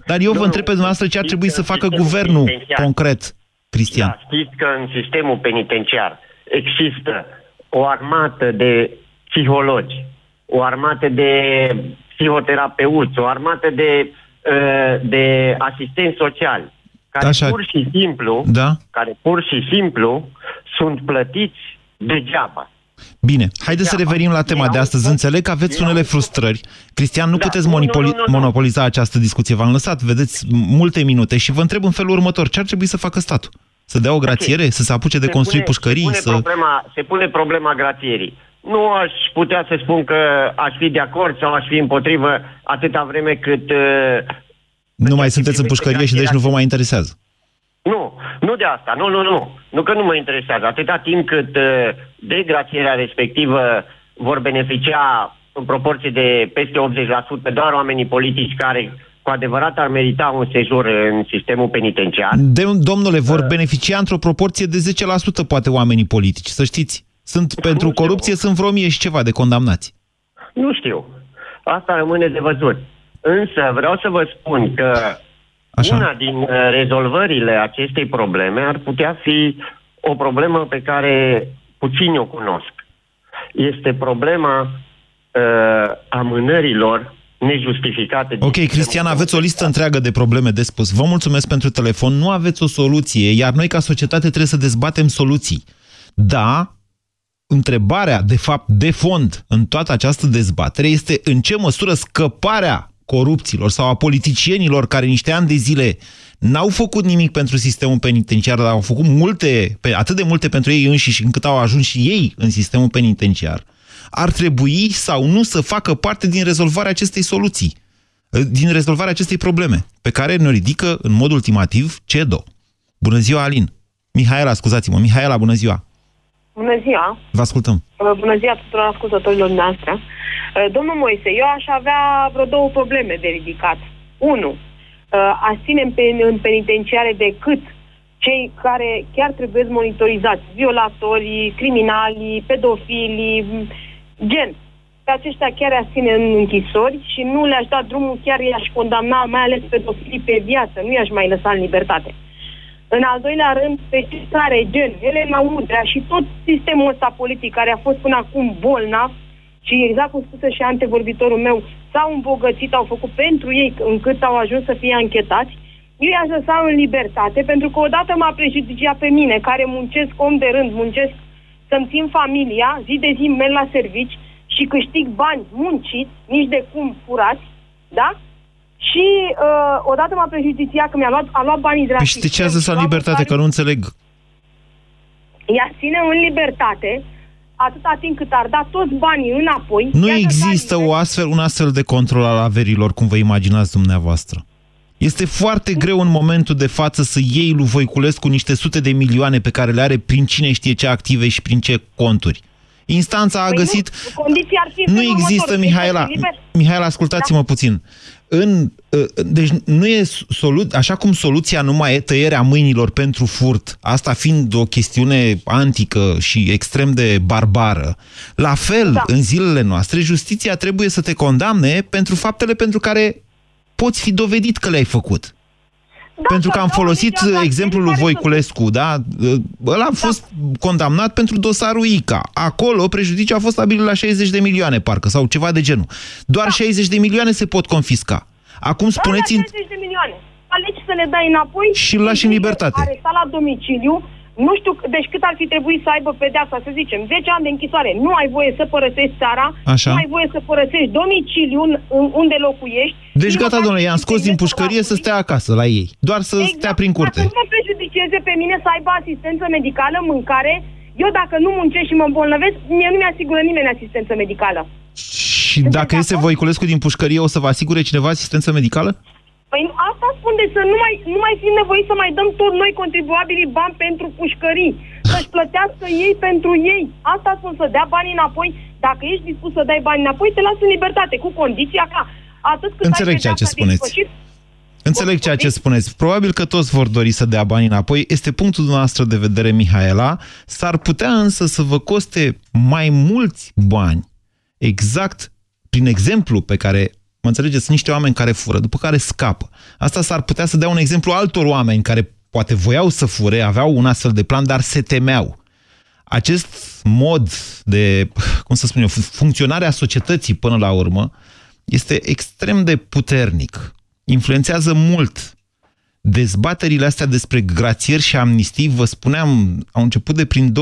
Dar eu vă întreb pe dumneavoastră ce ar trebui să facă guvernul concret, Cristian.
Da, știți că în sistemul penitenciar există o armată de psihologi, o armată de psihoterapeuți, o armată de, uh, de asistenți sociali, care
Așa.
pur și simplu,
Da?
care pur și simplu sunt plătiți degeaba.
Bine, haideți să revenim la tema de astăzi. Înțeleg că aveți unele frustrări. Cristian, nu puteți monopoli- monopoliza această discuție. V-am lăsat, vedeți, multe minute și vă întreb în felul următor. Ce ar trebui să facă statul? Să dea o grațiere? Să se apuce de
Se
construit
pune-
pușcării?
Se pune,
Să...
problema, se pune problema grațierii. Nu aș putea să spun că aș fi de acord sau aș fi împotrivă atâta vreme cât... Uh,
Nu mai sunteți în pușcărie și deci nu vă mai interesează.
Nu, nu de asta, nu, nu, nu. Nu că nu mă interesează. Atâta timp cât uh, de grațierea respectivă vor beneficia în proporție de peste 80% doar oamenii politici care cu adevărat ar merita un sejur în sistemul penitenciar.
De, domnule, vor beneficia într-o proporție de 10% poate oamenii politici, să știți. Sunt pentru corupție, sunt vreo mie și ceva de condamnați.
Nu știu. Asta rămâne de văzut. Însă vreau să vă spun că
Așa.
una din uh, rezolvările acestei probleme ar putea fi o problemă pe care puțini o cunosc. Este problema uh, amânărilor nejustificate. din
Ok, Cristian, aveți o listă întreagă de probleme de spus. Vă mulțumesc pentru telefon. Nu aveți o soluție, iar noi ca societate trebuie să dezbatem soluții. Da, întrebarea, de fapt, de fond în toată această dezbatere este în ce măsură scăparea corupților sau a politicienilor care niște ani de zile n-au făcut nimic pentru sistemul penitenciar, dar au făcut multe, pe- atât de multe pentru ei înșiși încât au ajuns și ei în sistemul penitenciar, ar trebui sau nu să facă parte din rezolvarea acestei soluții, din rezolvarea acestei probleme, pe care ne ridică în mod ultimativ CEDO. Bună ziua, Alin! Mihaela, scuzați-mă, Mihaela, bună ziua!
Bună ziua!
Vă ascultăm.
Uh, Bună ziua tuturor ascultătorilor noastre. Uh, Domnul Moise, eu aș avea vreo două probleme de ridicat. Unu, uh, aș ține în pen- în penitenciare decât cei care chiar trebuie monitorizați, violatorii, criminalii, pedofilii, m, gen. Pe aceștia chiar aș ține în închisori și nu le-aș da drumul, chiar i-aș condamna, mai ales pedofilii pe viață, nu i-aș mai lăsa în libertate. În al doilea rând, pe cei care, gen Elena Udrea și tot sistemul ăsta politic care a fost până acum bolnav și exact cum spuse și antevorbitorul meu, s-au îmbogățit, au făcut pentru ei încât au ajuns să fie anchetați, eu i-aș lăsa în libertate pentru că odată m-a prejudiciat pe mine, care muncesc om de rând, muncesc să-mi țin familia, zi de zi merg la servici și câștig bani munciți, nici de cum furați, da? Și uh, odată m-a prejudiciat că mi-a luat, a luat banii de la
Păi și de ce ați lăsat
și
în libertate? Că nu înțeleg.
ea ține în libertate atâta timp cât ar da toți banii înapoi.
Nu
ea
există o astfel, un astfel de control al averilor, cum vă imaginați dumneavoastră. Este foarte greu în momentul de față să iei lui Voiculescu niște sute de milioane pe care le are prin cine știe ce active și prin ce conturi. Instanța a
Păi
găsit...
Nu, condiția ar fi
Nu
felul
există,
următor,
Mihaela.
să fii liber.
Mihaela, ascultați-mă puțin. În, uh, deci nu e solu- așa cum soluția nu mai e tăierea mâinilor pentru furt, asta fiind o chestiune antică și extrem de barbară, la fel,
Da.
în zilele noastre, justiția trebuie să te condamne pentru faptele pentru care poți fi dovedit că le-ai făcut. Pentru că am folosit exemplul lui Voiculescu, da? Ăla a fost condamnat pentru dosarul ICA. Acolo prejudiciul a fost stabilit la 60 de milioane, parcă, sau ceva de genul. Doar 60 de milioane se pot confisca. Acum spuneți...
Da, 60 de milioane. Alegi să le dai înapoi
Și îl lași în libertate.
Arestat la domiciliu, Nu știu, deci cât ar fi trebuit să aibă pedeapsa, să zicem, 10 ani de închisoare. Nu ai voie să părăsești țara,
Așa.
nu ai voie să părăsești domiciliul unde locuiești.
Deci gata, domnule, i-am scos din pușcărie să stea acasă la ei. Doar să exact. stea prin curte.
Să nu mă prejudicieze pe mine să aibă asistență medicală, mâncare. Eu dacă nu muncesc și mă îmbolnăvesc, mie nu mi-asigură nimeni asistență medicală.
Și dacă este Voiculescu din pușcărie, o să vă asigure cineva asistență medicală?
Păi asta spun de să nu mai, nu mai fim nevoiți să mai dăm tot noi contribuabilii bani pentru pușcării, să-și plătească ei pentru ei. Asta spun, să dea banii înapoi. Dacă ești dispus să dai bani înapoi, te las în libertate, cu condiția ca atât cât
Înțeleg
ai
ceea ce spuneți.
Sfârșit,
Înțeleg ceea ce spuneți. Probabil că toți vor dori să dea bani înapoi. Este punctul dumneavoastră de vedere, Mihaela. S-ar putea însă să vă coste mai mulți bani. Exact prin exemplu pe care Mă înțelegeți? Sunt niște oameni care fură, după care scapă. Asta s-ar putea să dea un exemplu altor oameni care poate voiau să fure, aveau un astfel de plan, dar se temeau. Acest mod de, cum să spun eu, funcționarea societății până la urmă este extrem de puternic. Influențează mult. Dezbaterile astea despre grațieri și amnistii, vă spuneam, au început de prin 2011-2012,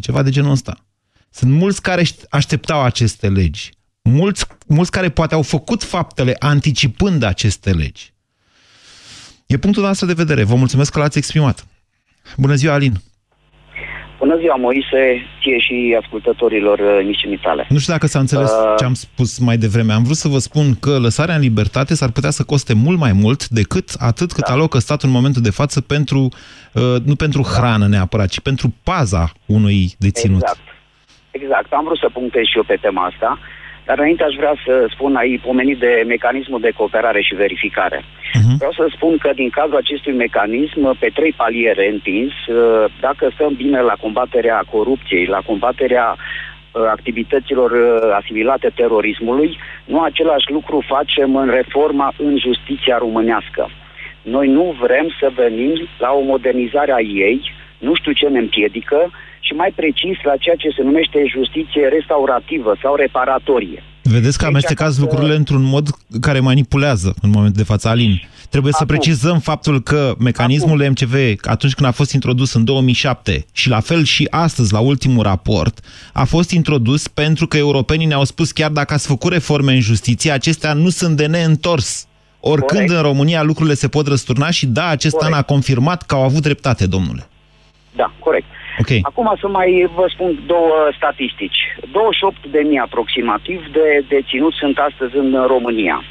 ceva de genul ăsta. Sunt mulți care așteptau aceste legi mulți, mulți care poate au făcut faptele anticipând aceste legi. E punctul nostru de vedere. Vă mulțumesc că l-ați exprimat. Bună ziua, Alin!
Bună ziua, Moise, ție și ascultătorilor uh, emisiunii tale.
Nu știu dacă s-a înțeles uh... ce am spus mai devreme. Am vrut să vă spun că lăsarea în libertate s-ar putea să coste mult mai mult decât atât cât da. alocă statul în momentul de față pentru, uh, nu pentru hrană neapărat, ci pentru paza unui deținut.
Exact. Exact. Am vrut să punctez și eu pe tema asta. Uh, dar înainte aș vrea să spun, ai pomenit de mecanismul de cooperare și verificare. Uh-huh. Vreau să spun că din cazul acestui mecanism, pe trei paliere întins, uh, dacă stăm bine la combaterea corupției, la combaterea uh, activităților uh, asimilate terorismului, nu același lucru facem în reforma în justiția românească. Noi nu vrem să venim la o modernizare a ei, nu știu ce ne împiedică, și mai precis la ceea ce se numește justiție restaurativă sau reparatorie.
Vedeți că deci, amestecați lucrurile într-un mod care manipulează în momentul de față, Alin. Trebuie Acum. să precizăm faptul că mecanismul Acum. MCV, atunci când a fost introdus în 2007 și la fel și astăzi, la ultimul raport, a fost introdus pentru că europenii ne-au spus chiar dacă ați făcut reforme în justiție, acestea nu sunt de neîntors. Oricând Corect. în România lucrurile se pot răsturna și da, acest Corect. an a confirmat că au avut dreptate, domnule.
Da, corect.
Okay.
Acum să mai vă spun două statistici. 28 de mii aproximativ de deținuți sunt astăzi în România.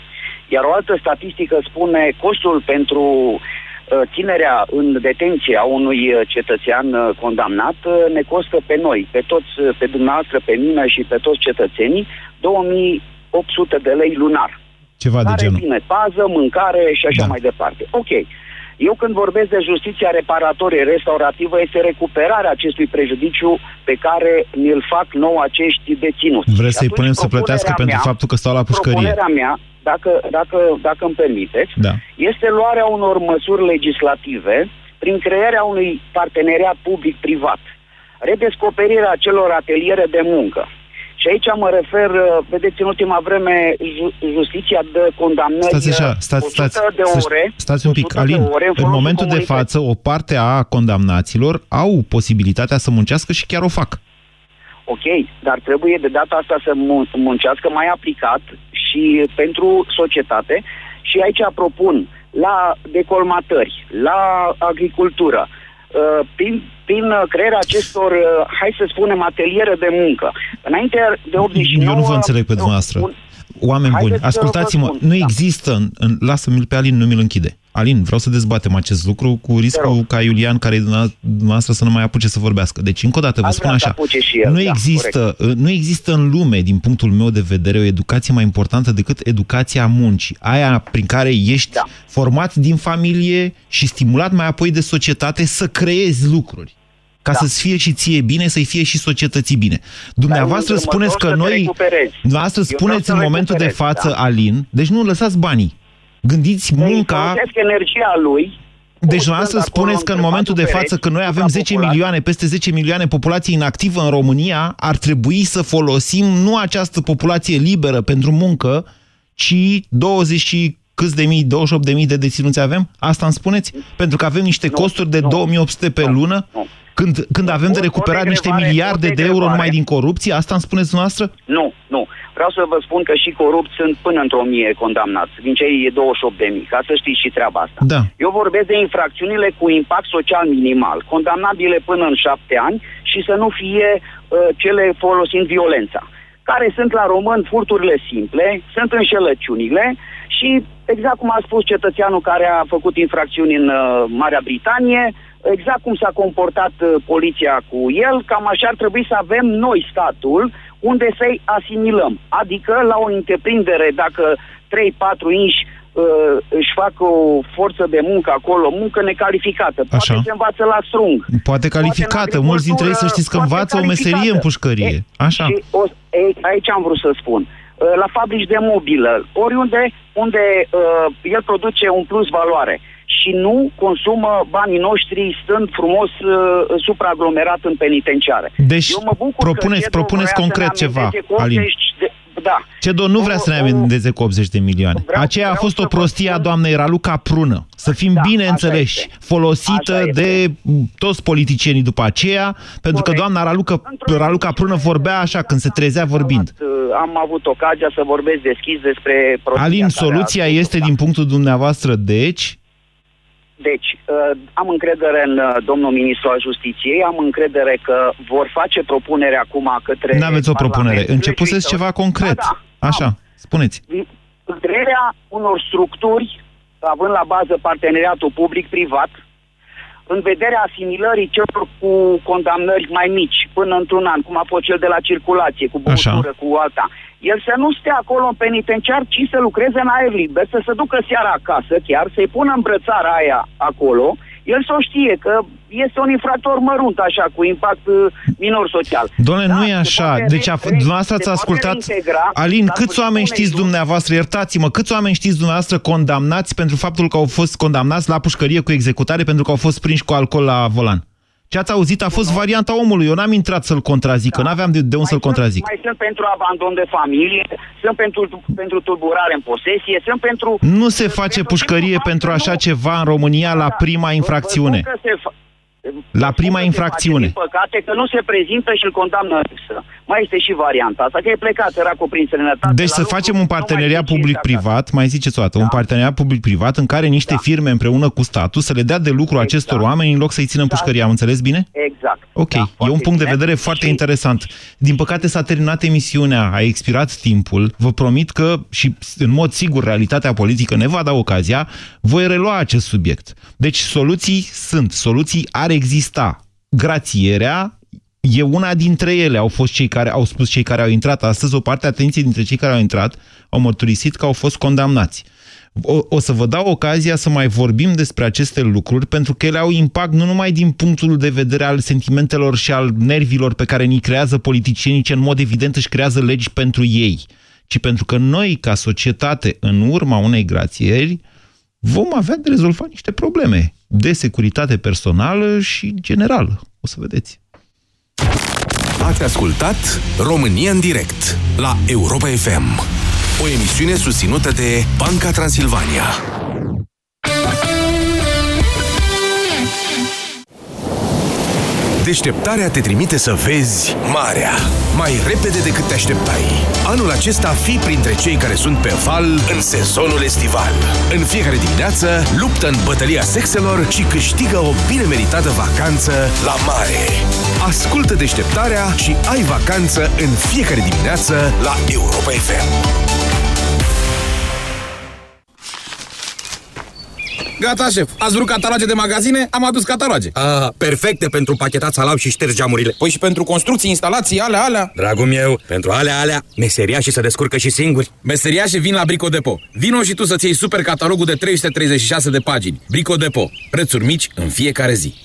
Iar o altă statistică spune costul pentru uh, ținerea în detenție a unui uh, cetățean uh, condamnat ne costă pe noi, pe toți, pe dumneavoastră, pe mine și pe toți cetățenii, 2800 de lei lunar.
Ceva de genul.
Bine, pază, mâncare și așa da. mai departe. Ok. Eu când vorbesc de justiția reparatorie, restaurativă, este recuperarea acestui prejudiciu pe care ne-l fac nou acești deținuți.
Vreți să-i punem să plătească mea, pentru faptul că stau la pușcărie?
Propunerea mea, dacă, dacă, dacă îmi permiteți,
da.
este luarea unor măsuri legislative prin crearea unui parteneriat public-privat, redescoperirea celor ateliere de muncă, și aici mă refer, uh, vedeți, în ultima vreme, justiția de condamnări
stați așa, stați, stați,
de ore.
Stați un pic, Alin, ore, în, în momentul de față, o parte a condamnaților au posibilitatea să muncească și chiar o fac.
Ok, dar trebuie de data asta să muncească mai aplicat și pentru societate și aici propun la decolmatări, la agricultură, uh, prin prin uh, crearea acestor, uh, hai să spunem, ateliere de muncă. Înainte de 89...
Eu nu vă înțeleg pe dumneavoastră. Un... Oameni buni, ascultați-mă, nu da. există, în, în, lasă-mi pe Alin, nu mi-l închide. Alin, vreau să dezbatem acest lucru cu riscul ca Iulian, care e dumneavoastră, să nu mai apuce să vorbească. Deci, încă o dată, vă spun așa,
el,
nu,
da,
există, nu există în lume, din punctul meu de vedere, o educație mai importantă decât educația muncii. Aia prin care ești da. format din familie și stimulat mai apoi de societate să creezi lucruri ca da. să-ți fie și ție bine, să-i fie și societății bine. Dumneavoastră spuneți că noi... Dumneavoastră spuneți în momentul de față, da. Alin, deci nu lăsați banii. Gândiți munca...
energia lui
deci dumneavoastră spuneți că în momentul de față, că noi avem 10 milioane, peste 10 milioane populație inactivă în România, ar trebui să folosim nu această populație liberă pentru muncă, ci 20 câți de mii, 28 de mii de deținuți avem? Asta îmi spuneți? Pentru că avem niște nu, costuri de nu, 2800 pe nu, lună? Nu. Când, când avem de recuperat niște miliarde de euro numai din corupție? Asta îmi spuneți dumneavoastră?
Nu, nu. Vreau să vă spun că și corupți sunt până într-o mie condamnați, din cei 28 de mii, ca să știți și treaba asta.
Da.
Eu vorbesc de infracțiunile cu impact social minimal, condamnabile până în șapte ani și să nu fie uh, cele folosind violența care sunt la român furturile simple, sunt înșelăciunile și exact cum a spus cetățeanul care a făcut infracțiuni în uh, Marea Britanie, exact cum s-a comportat uh, poliția cu el, cam așa ar trebui să avem noi statul unde să-i asimilăm. Adică la o întreprindere, dacă 3-4 inși uh, își fac o forță de muncă acolo, muncă necalificată. Poate
Așa.
se învață la strung.
Poate calificată. Mulți dintre ei să știți că învață o meserie în pușcărie. Așa.
Și o, e, aici am vrut să spun. Uh, la fabrici de mobilă, oriunde unde uh, el produce un plus valoare și nu consumă banii noștri stând frumos uh, supraaglomerat în penitenciare.
Deci Eu mă bucur propuneți, că propuneți concret ceva, Alin.
De, da.
CEDO nu vrea să ne amendeze cu 80 de milioane.
Vreau,
Aceea a
vreau
fost
să
o prostie a
spun-
doamnei Raluca Prună. Să fim
Da,
bine
așa
înțeleși.
este.
Folosită
Așa este.
de toți politicienii după aceea, pentru că doamna Raluca, Raluca Prună vorbea așa când se trezea vorbind.
Uh, Am avut ocazia să vorbesc deschis despre prostia
Alin,
care
soluția
a
este din punctul dumneavoastră, deci,
Deci, uh, am încredere în uh, domnul ministru al justiției, am încredere că vor face propunere acum către
nu aveți o
Parlament.
propunere. Începuseți ceva concret.
Da, da.
Așa, spuneți.
crearea unor structuri, având la bază parteneriatul public-privat, în vederea asimilării celor cu condamnări mai mici, până într-un an, cum a fost cel de la circulație, cu băutură, cu alta. El să nu stea acolo în penitenciar, ci să lucreze în aer liber, să se ducă seara acasă chiar, să-i pună îmbrățara aia acolo, el să o știe că este un infractor mărunt, așa, cu impact uh, minor social.
Doamne, nu e
se
așa.
poate
Deci, a,
re-
dumneavoastră
se
ați
poate
ascultat...
reintegra
Alin,
la
câți
sfârșitul
oameni
unei
știți
luni.
dumneavoastră, iertați-mă, câți oameni știți dumneavoastră condamnați pentru faptul că au fost condamnați la pușcărie cu executare pentru că au fost prinși cu alcool la volan? Ce ați auzit a fost varianta omului. Eu n-am intrat să-l contrazic, că n-aveam de, de unde să-l contrazic.
Mai sunt pentru abandon de familie, sunt pentru, pentru tulburare în posesie, sunt pentru...
Nu se face pușcărie pentru așa ceva în România la prima infracțiune.
Vă spun că se fa-
La prima
Din
infracțiune.
păcate că nu se prezintă și îl condamnă în lipsă. Mai este și varianta asta, că e plecat, era cuprins în sănătate.
Deci
la
să
lucru,
facem un
nu mai
parteneriat
zice
public-privat, mai ziceți o dată, un parteneriat public-privat în care niște firme împreună cu statul să le dea de lucru acestor oameni în loc să-i țină în pușcărie. Am înțeles bine?
Exact.
Ok, e un punct de vedere foarte interesant. Din păcate s-a terminat emisiunea, a expirat timpul. Vă promit că, și în mod sigur, realitatea politică ne va da ocazia, voi relua acest subiect. Deci soluții sunt, soluții ar exista. Grațierea e una dintre ele. Au fost cei care au spus cei care au intrat astăzi, o parte, atenție, dintre cei care au intrat, au mărturisit că au fost condamnați. O, o să vă dau ocazia să mai vorbim despre aceste lucruri, pentru că ele au impact nu numai din punctul de vedere al sentimentelor și al nervilor pe care ni creează politicienii, ce în mod evident își creează legi pentru ei, ci pentru că noi, ca societate, în urma unei grațieri, vom avea de rezolvat niște probleme de securitate personală și generală. O să vedeți.
Ați ascultat România în direct la Europa FM. O emisiune susținută de Banca Transilvania. Deșteptarea te trimite să vezi marea mai repede decât te așteptai. Anul acesta fi printre cei care sunt pe val în sezonul estival. În fiecare dimineață luptă în bătălia sexelor și câștigă o bine meritată vacanță la mare. Ascultă deșteptarea și ai vacanță în fiecare dimineață la Europa FM.
Gata, șef. Ați vrut cataloge de magazine? Am adus cataloge.
Ah, perfecte pentru pachetat salam și ștergi geamurile.
Păi și pentru construcții, instalații, alea, alea.
Dragul meu, pentru alea, alea, meseriașii se descurcă și singuri.
Meseriașii vin la Brico Depo. Vino și tu să-ți iei super catalogul de 336 de pagini. Brico Depo. Prețuri mici în fiecare zi.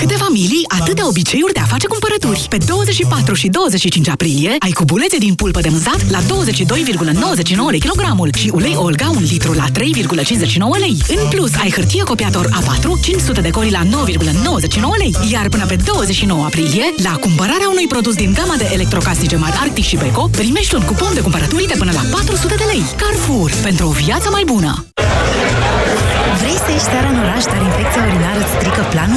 Câte familii, atâtea obiceiuri de a face cumpărături. Pe 24 și 25 aprilie ai cubulețe din pulpă de mânzat la 22,99 lei kilogramul și ulei Olga 1 litru la 3,59 lei. În plus, ai hârtie copiator A4 500 de coli la 9,99 lei. Iar până pe 29 aprilie, la cumpărarea unui produs din gama de electrocasnice mari Arctic și Beko, primești un cupon de cumpărături de până la 400 de lei. Carrefour, pentru o viață mai bună!
Vrei să ieși seara în oraș, dar infecția urinară îți strică planul?